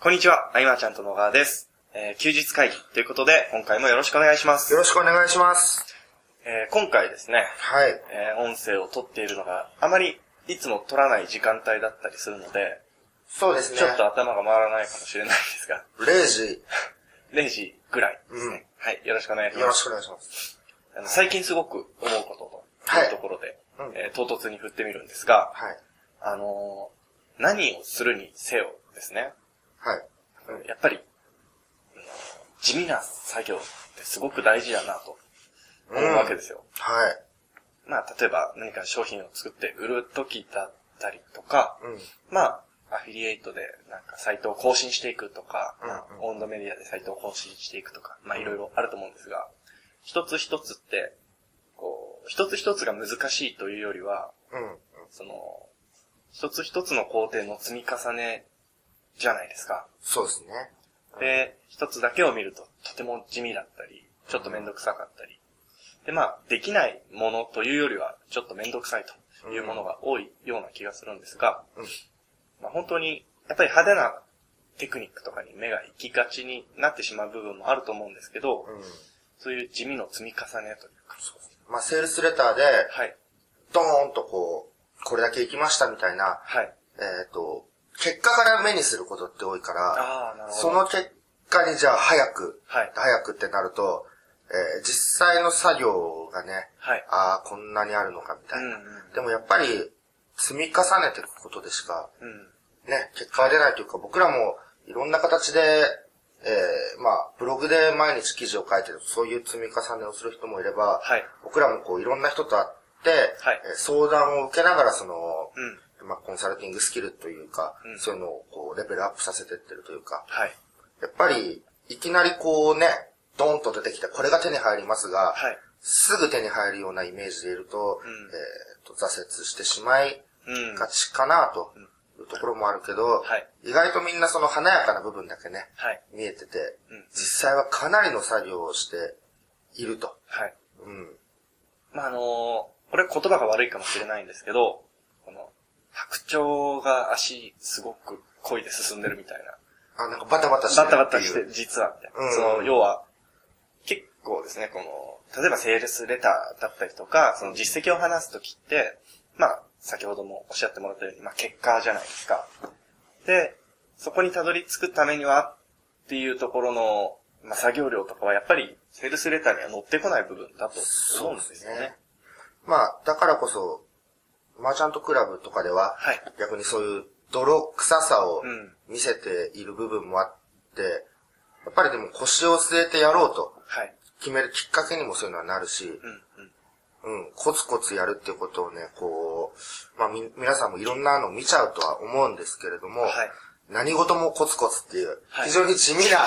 こんにちは、あいまちゃんと野川です。えー休日会議ということで、今回もよろしくお願いします。よろしくお願いします。えー今回ですね、はい。えー音声を撮っているのがあまりいつも撮らない時間帯だったりするので、そうですね。ちょっと頭が回らないかもしれないですが、0時、0時ぐらいですね。はい、よろしくお願いします。よろしくお願いします。あの最近すごく思うこととはいいうところで、うんえー唐突に振ってみるんですが、はい。あのー何をするにせよですね、はい。やっぱり、うん地味な作業ってすごく大事だなと思うわけですよ。はい。まあ、例えば何か商品を作って売る時だったりとか、うん。まあ、アフィリエイトでなんかサイトを更新していくとか、うんうんまあオウンドメディアでサイトを更新していくとか、まあいろいろあると思うんですが、一つ一つって、こう、一つ一つが難しいというよりは、うん。その、一つ一つの工程の積み重ねじゃないですか。そうですね。で、一つだけを見るととても地味だったり、ちょっとめんどくさかったり。で、まあ、できないものというよりは、ちょっとめんどくさいというものが多いような気がするんですが、うんまあ本当に、やっぱり派手なテクニックとかに目が行きがちになってしまう部分もあると思うんですけど、うん。そういう地味の積み重ねというか、まあ、セールスレターで、はい、ドーンとこう、これだけ行きましたみたいな、はい。えっ、と、結果から目にすることって多いから。その結果にじゃあ早く、はい、早くってなると、えー実際の作業がね、はい。ああ、こんなにあるのかみたいな。うんうん、でもやっぱり、積み重ねていくことでしか、うん。ね、結果は出ないというか、僕らもいろんな形で、えーまあ、ブログで毎日記事を書いてる、そういう積み重ねをする人もいれば、はい。僕らもこういろんな人と会って、はいえー相談を受けながらその、うん。まあ、コンサルティングスキルというか、うんそういうのをこうレベルアップさせてってるというか、はい。やっぱり、いきなりこうね、ドーンと出てきて、これが手に入りますが、はい。すぐ手に入るようなイメージでいると、うんえーと挫折してしまいうん。がちかなというところもあるけど、はい意外とみんなその華やかな部分だけね、はい。見えてて、うん実際はかなりの作業をしていると。はい。うん。まあ、あのーこれ言葉が悪いかもしれないんですけど、白鳥が足すごく漕いで進んでるみたいな。あ、なんかバタバタしてるバタバタして、実はみたいな。うんその、要は、結構ですね、この、例えばセールスレターだったりとか、その実績を話すときって、まあ、先ほどもおっしゃってもらったように、まあ、結果じゃないですか。で、そこにたどり着くためには、っていうところの、まあ、作業量とかはやっぱり、セールスレターには乗ってこない部分だと思うんですよね。まあ、だからこそ、マーチャントクラブとかでは、はい。逆にそういう泥臭さをうん見せている部分もあって、やっぱりでも腰を据えてやろうとはい。決めるきっかけにもそういうのはなるし、うん、コツコツやるっていうことをね、こう、まあみ、皆さんもいろんなの見ちゃうとは思うんですけれども、はい。何事もコツコツっていう、はい非常に地味な、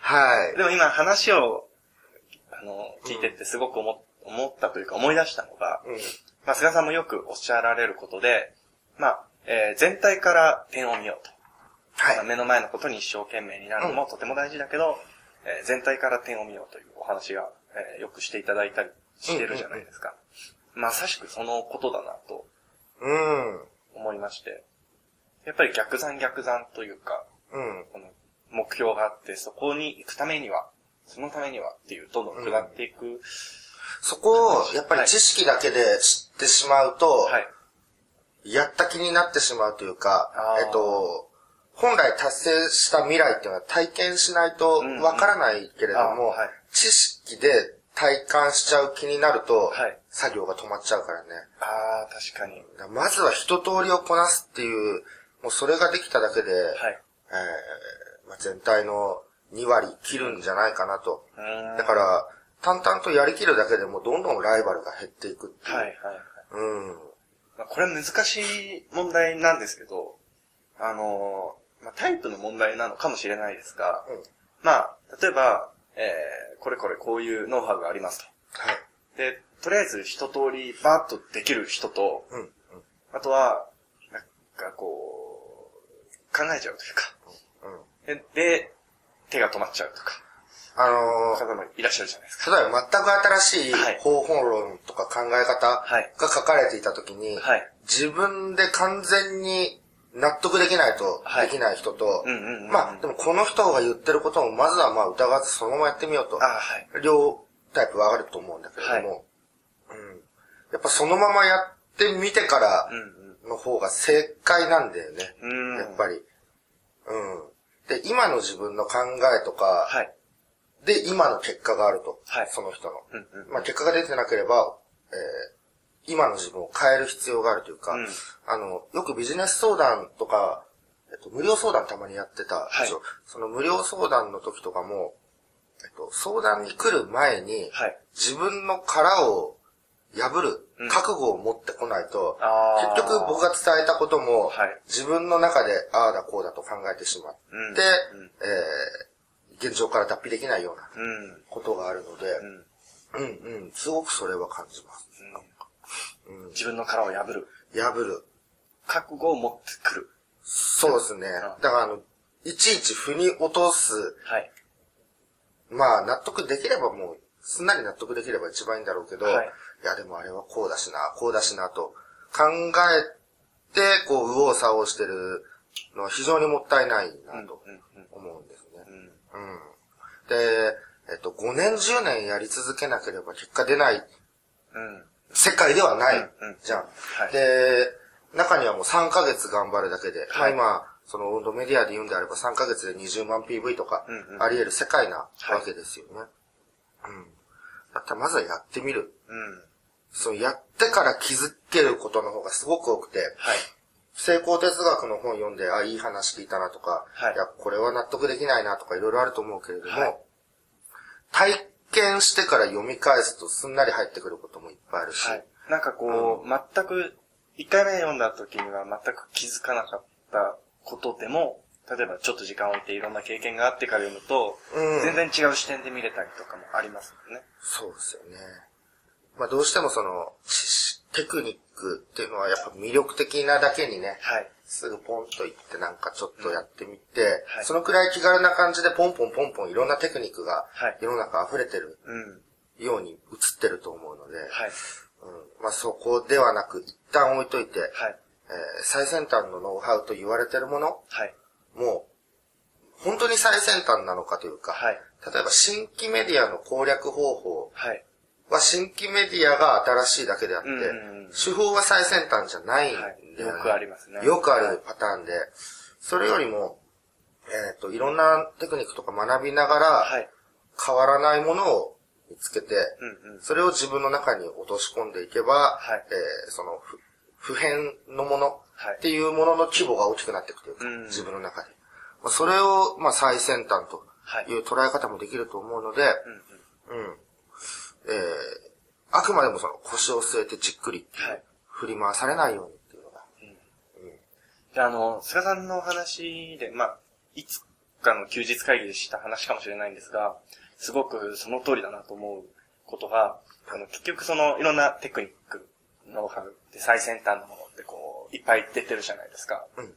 はい。でも今話を、あの、聞いてってすごく思思ったというか思い出したのが、うん、まあ、菅さんもよくおっしゃられることで、まあ、えー全体から点を見ようと。はいまあ。目の前のことに一生懸命になるのもとても大事だけど、えー全体から点を見ようというお話が、えーよくしていただいたりしてるじゃないですか。まさしくそのことだなとうん、思いまして、やっぱり逆算逆算というか、うん、この目標があって、そこに行くためには、そのためにはっていう、どんどん下っていく。そこを、やっぱり知識だけで知ってしまうと、はい。やった気になってしまうというかえっと、本来達成した未来っていうのは体験しないとわからないけれども、うんうんはい知識で体感しちゃう気になると、はい作業が止まっちゃうからね。ああ、確かに。まずは一通りをこなすっていう、もうそれができただけで、はい。えーまあ、全体の2割切るんじゃないかなと。だから、淡々とやりきるだけでもどんどんライバルが減っていくっていう。はいはいはい。うん。まあ、これは難しい問題なんですけど、あのーまあ、タイプの問題なのかもしれないですが、うんまあ、例えば、えー、これこれこういうノウハウがありますはい。と。で、とりあえず一通りバーッとできる人と、うん。うんあとは、なんかこう、考えちゃうというか、うん。で、で手が止まっちゃうとか、あのー方もいらっしゃるじゃないですか。例えば全く新しいはい方法論とか考え方はいが書かれていたときに、はい。自分で完全に納得できないとはいできない人と、まあ、でもこの人が言ってることも、まずはまあ疑わずそのままやってみようとあ、はい。両タイプはあると思うんだけれども、うん。やっぱそのままやってみてからうんの方が正解なんだよね。うん。うん。やっぱり。うん。で、今の自分の考えとか、はい。で、今の結果があると。はい。その人の。うんうん。まあ、結果が出てなければ、えー今の自分を変える必要があるというか、うん。あの、よくビジネス相談とか、えっと、無料相談たまにやってたでしょ、はい。その無料相談の時とかも、えっと、相談に来る前に、はい。自分の殻を破るうん。覚悟を持ってこないと、あー。結局僕が伝えたことも、はい。自分の中でああだこうだと考えてしまって、うん。で、うん。えー現状から脱皮できないようなうん。ことがあるので、うん。うんうん、すごくそれは感じます。うん、自分の殻を破る。破る。覚悟を持ってくる。そうですね。だからあの、いちいち腑に落とす、はい。まあ納得できればもう、すんなり納得できれば一番いいんだろうけど、はいい、やでもあれはこうだしな、こうだしなと考えて、こう、右往左往してるのは非常にもったいないなとうんうん思うんで。うん。うん。で、えっと、5年10年やり続けなければ結果出ないうん。世界ではないじゃん。はいで、中にはもう3ヶ月頑張るだけで、はいまあ今、その運動メディアで言うんであれば3ヶ月で20万 PV とかあり得る世界なわけですよね。うん。だったらまずはやってみる。うん。そう、やってから気づけることの方がすごく多くて、はい。成功哲学の本読んで、あ、いい話聞いたなとか、はいや、これは納得できないなとかいろいろあると思うけれども、はい体験してから読み返すとすんなり入ってくることもいっぱいあるし、はい。なんかこう、全く、一回目読んだ時には全く気づかなかったことでも、例えばちょっと時間を置いていろんな経験があってから読むと、うん全然違う視点で見れたりとかもありますよね。そうですよね。まあどうしてもその、しテクニックっていうのはやっぱ魅力的なだけにね、はい。すぐポンと行ってなんかちょっとやってみて、はいそのくらい気軽な感じでポンポンポンポンいろんなテクニックがはい世の中溢れてるうん。ように映ってると思うので、はい。うん、まあそこではなく一旦置いといて、はい。えー最先端のノウハウと言われてるものはい。も、本当に最先端なのかというか、はい。例えば新規メディアの攻略方法はい。は新規メディアが新しいだけであって、手法は最先端じゃないんだよくありますねよくあはいるパターンで、それよりも、えっ、と、いろんなテクニックとか学びながら、はい。変わらないものを見つけて。それを自分の中に落とし込んでいけば、はいえーその不、普遍のものはいっていうものの規模が大きくなっていくというか、うん自分の中で。まあ、それを、まあ、最先端とはいいう捉え方もできると思うので。うん。えー、あくまでもその腰を据えてじっくりはい。振り回されないようにっていうのが。で、あの、菅さんの話で、まあ、いつかの休日会議でした話かもしれないんですが、すごくその通りだなと思うことが、あの、結局その、いろんなテクニック、ノウハウで最先端のものってこう、いっぱい出てるじゃないですか。うん、うん、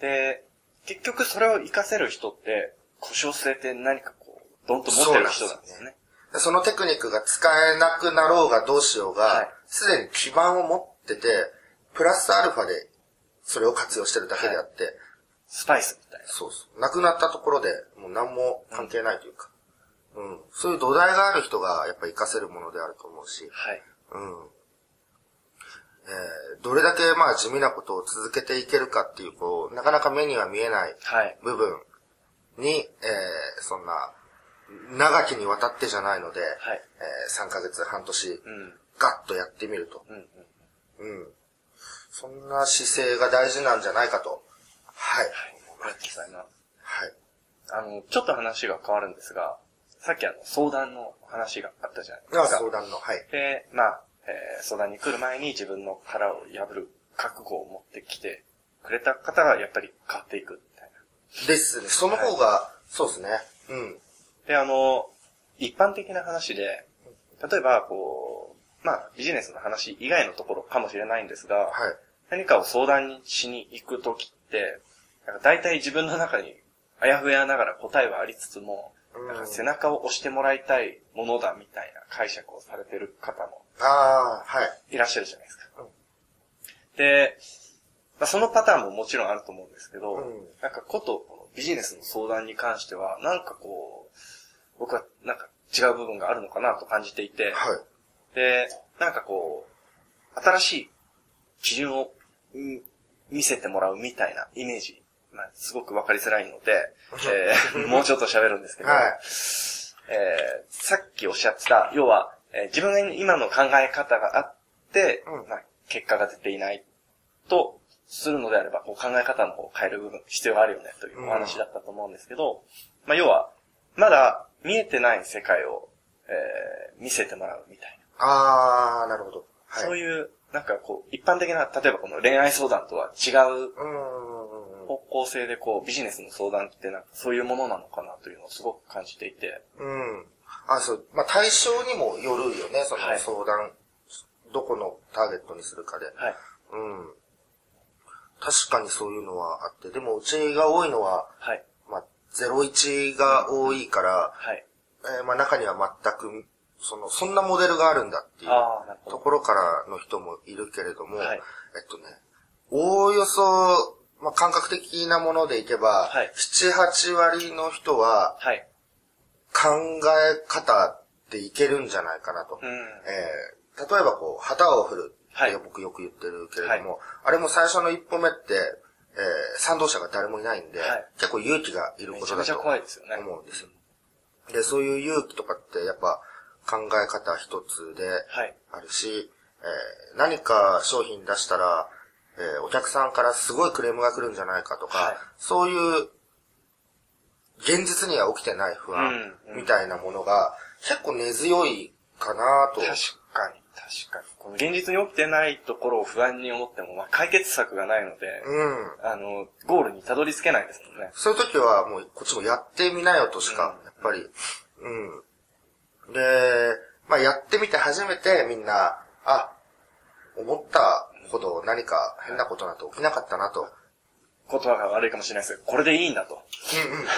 で、結局それを活かせる人って、腰を据えて何かこう、ドンと持ってる人なんですよね。でそのテクニックが使えなくなろうがどうしようはいが、すで、に基盤を持ってて、プラスアルファでそれを活用してるだけであって、スパイスみたいな。そうそう。なくなったところでもう何も関係ないというか、うん。そういう土台がある人がやっぱ活かせるものであると思うし、はい。うん。えーどれだけまあ地味なことを続けていけるかっていう、こう、なかなか目には見えないはい。部分に、えーそんな、長きにわたってじゃないので、はい。えー3ヶ月、半年、うん。ガッとやってみると。うん。うん。うん。そんな姿勢が大事なんじゃないかと。はい。ありがとうございます。はい。あの、ちょっと話が変わるんですが、さっきあの、相談の話があったじゃないあですか。相談の、はい。で、まあ、えー相談に来る前に自分の殻を破る覚悟を持ってきてくれた方がやっぱり変わっていくみたいな。ですね。その方が、そうですね。うん。で、あの、一般的な話で、例えば、こう、まあ、ビジネスの話以外のところかもしれないんですが、はい。何かを相談にしに行くときって、なんか大体自分の中にあやふやながら答えはありつつも、うんなんか背中を押してもらいたいものだみたいな解釈をされてる方もああ、はい。いらっしゃるじゃないですか。うんで、まあ、そのパターンももちろんあると思うんですけど、うんなんかこと、ビジネスの相談に関しては、なんかこう、僕はなんか違う部分があるのかなと感じていて、はい。で、なんかこう、新しい基準をん見せてもらうみたいなイメージ、まあ、すごくわかりづらいので、えー もうちょっと喋るんですけど、はい。えーさっきおっしゃってた、要は、えー自分が今の考え方があって、うん。まあ、結果が出ていないとするのであれば、こう考え方の方を変える部分、必要があるよね、というお話だったと思うんですけど、まあ、要は、まだ見えてない世界を、えー見せてもらうみたいな。あー、なるほど。はい。そういう、なんかこう、一般的な、例えばこの恋愛相談とは違う。方向性でこう、ビジネスの相談ってなんかそういうものなのかなというのをすごく感じていて、うん。あ、そう。まあ、対象にもよるよね、そはいの相談。どこのターゲットにするかで。はい。うん。確かにそういうのはあって、でもうちが多いのは、はい。まあ、01が多いから、はい。えーまあ中には全く、その、そんなモデルがあるんだっていう。ところからの人もいるけれども、はいえっとね、おおよそ、まあ感覚的なものでいけば、はい7、8割の人ははい。考え方でいけるんじゃないかなと。うん。えー例えばこう、旗を振るってはい僕よく言ってるけれども、あれも最初の一歩目って、えー賛同者が誰もいないんで、はい結構勇気がいることだと。思うんですよ。で、そういう勇気とかってやっぱ考え方一つではい。あるし、えー何か商品出したら、えーお客さんからすごいクレームが来るんじゃないかとか、はいそういう現実には起きてない不安みたいなものが結構根強いかなと。確かに、確かに。この現実に起きてないところを不安に思っても、まあ、解決策がないので、うん。あの、ゴールにたどり着けないですもんね。そういう時はもうこっちもやってみなよとしか、うんやっぱり。うん。で、まあやってみて初めてみんな、あ、思ったほど何か変なことなんて起きなかったなと。言葉が悪いかもしれないですけど、これでいいんだと。うんうんうんうん。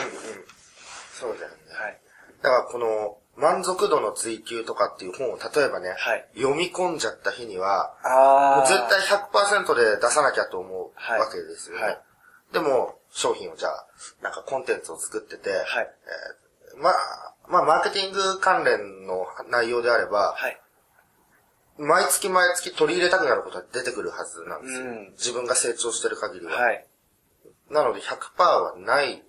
そうだよね。はい。だからこの満足度の追求とかっていう本を例えばね、はい読み込んじゃった日には、あもう絶対100%で出さなきゃと思うはいわけですよね。はいでも、商品をじゃあ、なんかコンテンツを作ってて、はい。えーまあ、まあ、マーケティング関連の内容であれば、はい。毎月毎月取り入れたくなることは出てくるはずなんですよ。うん自分が成長してる限りは。はい。なので100%はない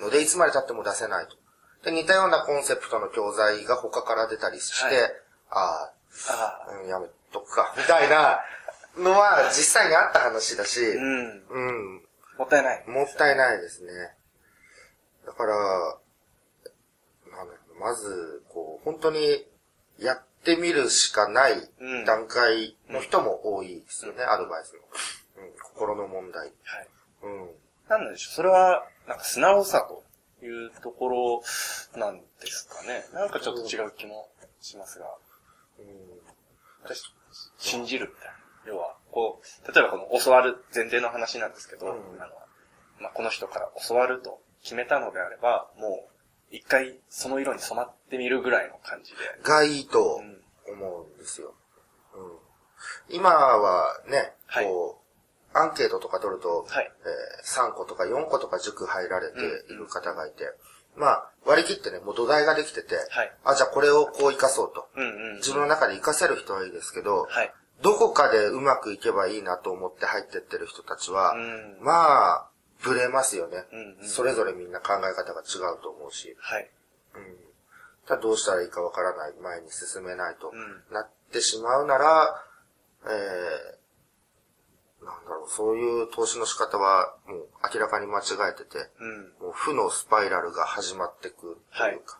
ので、いつまで経っても出せないと。で、似たようなコンセプトの教材が他から出たりして、はいあああ、うん、やめとくか、みたいな のは実際にあった話だし、あ。うん。うん、もったいない。もったいないですね。だから、なんだろうまず、こう、本当にやってみるしかないうん段階の人も多いですよね、アドバイスの。うん、心の問題。はい。うんなんでしょう。それは、なんか素直さというところなんですかね。なんかちょっと違う気もしますが。うん私、信じるみたいな。要は、こう、例えばこの教わる前提の話なんですけど、うんあの、まあ、この人から教わると決めたのであれば、もう、一回その色に染まってみるぐらいの感じで。がいいとうん思うんですよ。うん。今はね、はいこう、アンケートとか取ると、はいえー3個とか4個とか塾入られている方がいて、まあ、割り切ってね、もう土台ができてて、はいあ、じゃあこれをこう活かそうと。うんうん。自分の中で活かせる人はいいですけど、はい。どこかでうまくいけばいいなと思って入ってってる人たちは、うんまあ、ブレますよね、うんうんそれぞれみんな考え方が違うと思うし。はい。うん。ただどうしたらいいかわからない、前に進めないとうんなってしまうなら、えー、なんだろう、そういう投資の仕方はもう明らかに間違えてて、うん。もう負のスパイラルが始まってくとはい。はいいうか。。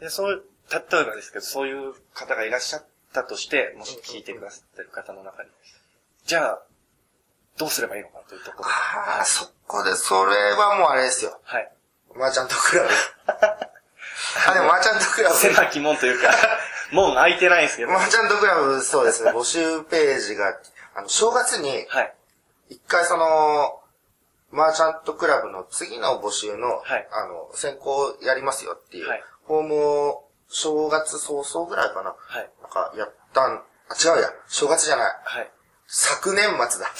で、そう、例えばですけど、そういう方がいらっしゃったとして、もし聞いてくださってる方の中に、じゃあ、どうすればいいのかというところで。ああ、そこで、それはもうあれですよ。はい。マーチャントクラブ。あ、でもマーチャントクラブ。狭き門というか、門開いてないんですけど。マーチャントクラブ、そうですね、募集ページが、あの、正月に、はい。一回その、マーチャントクラブの次の募集の、はいあの、選考やりますよっていう、はいフォームを正月早々ぐらいかな。はい。なんか、やったん、あ、違うや、正月じゃない。はい。昨年末だ。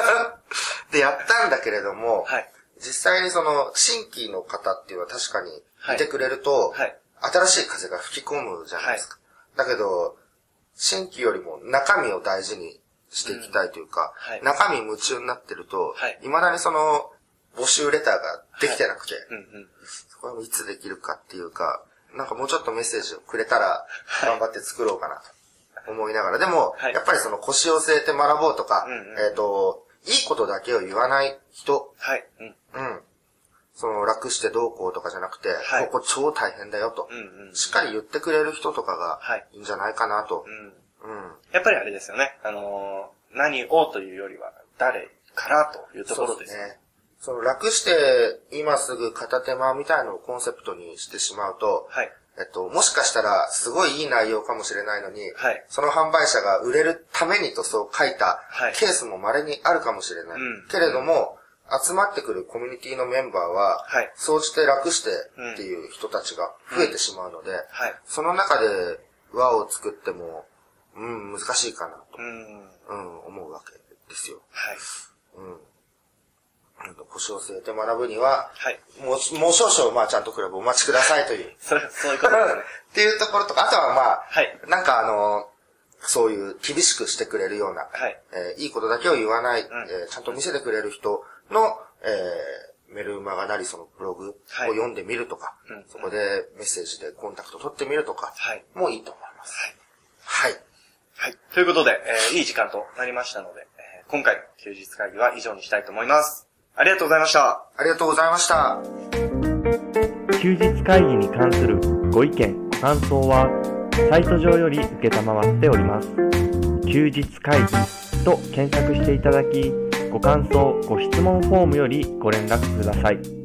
で、やったんだけれども、はい。実際にその、新規の方っていうのは確かにいてくれると、はい。新しい風が吹き込むじゃないですか。だけど、新規よりも中身を大事にしていきたいというか、うんはい中身夢中になってると、はい未だにその、募集レターができてなくて、うんうん。そこはいつできるかっていうか、なんかもうちょっとメッセージをくれたら、頑張って作ろうかなと思いながら。でも、はいやっぱりその腰を据えて学ぼうとか、うんうんえっ、と、いいことだけを言わない人、はい。うん。うん。その楽してどうこうとかじゃなくて、はいここ超大変だよと、うんうん。しっかり言ってくれる人とかがはいいいんじゃないかなと。やっぱりあれですよね。あのー何をというよりは、誰からというところですよね。ね。その楽して今すぐ片手間みたいのをコンセプトにしてしまうと、はい。えっと、もしかしたらすごいいい内容かもしれないのに、はいその販売者が売れるためにとそう書いたはいケースも稀にあるかもしれない。うんけれども、集まってくるコミュニティのメンバーは、はい総じて楽してっていう人たちが増えてしまうので、はい。その中で輪を作っても、うん、難しいかなと、うん。うん、思うわけですよ。はい。うん。腰を据えて学ぶには、はい。もう、もう少々、まあ、ちゃんとクラブお待ちくださいという。それ、そういうことですね。っていうところとか、あとはまあ、はいなんかあの、そういう厳しくしてくれるような、はい。えーいいことだけを言わない、んえーちゃんと見せてくれる人の、えーメルマガなりそのブログをはい読んでみるとか、うんそこでメッセージでコンタクト取ってみるとか、はいもういいと思います。はい。はい。ということで、えーいい時間となりましたので、えー今回の休日会議は以上にしたいと思います。ありがとうございました。ありがとうございました。休日会議に関するご意見、ご感想は、サイト上より受けたまわっております。休日会議と検索していただき、ご感想、ご質問フォームよりご連絡ください。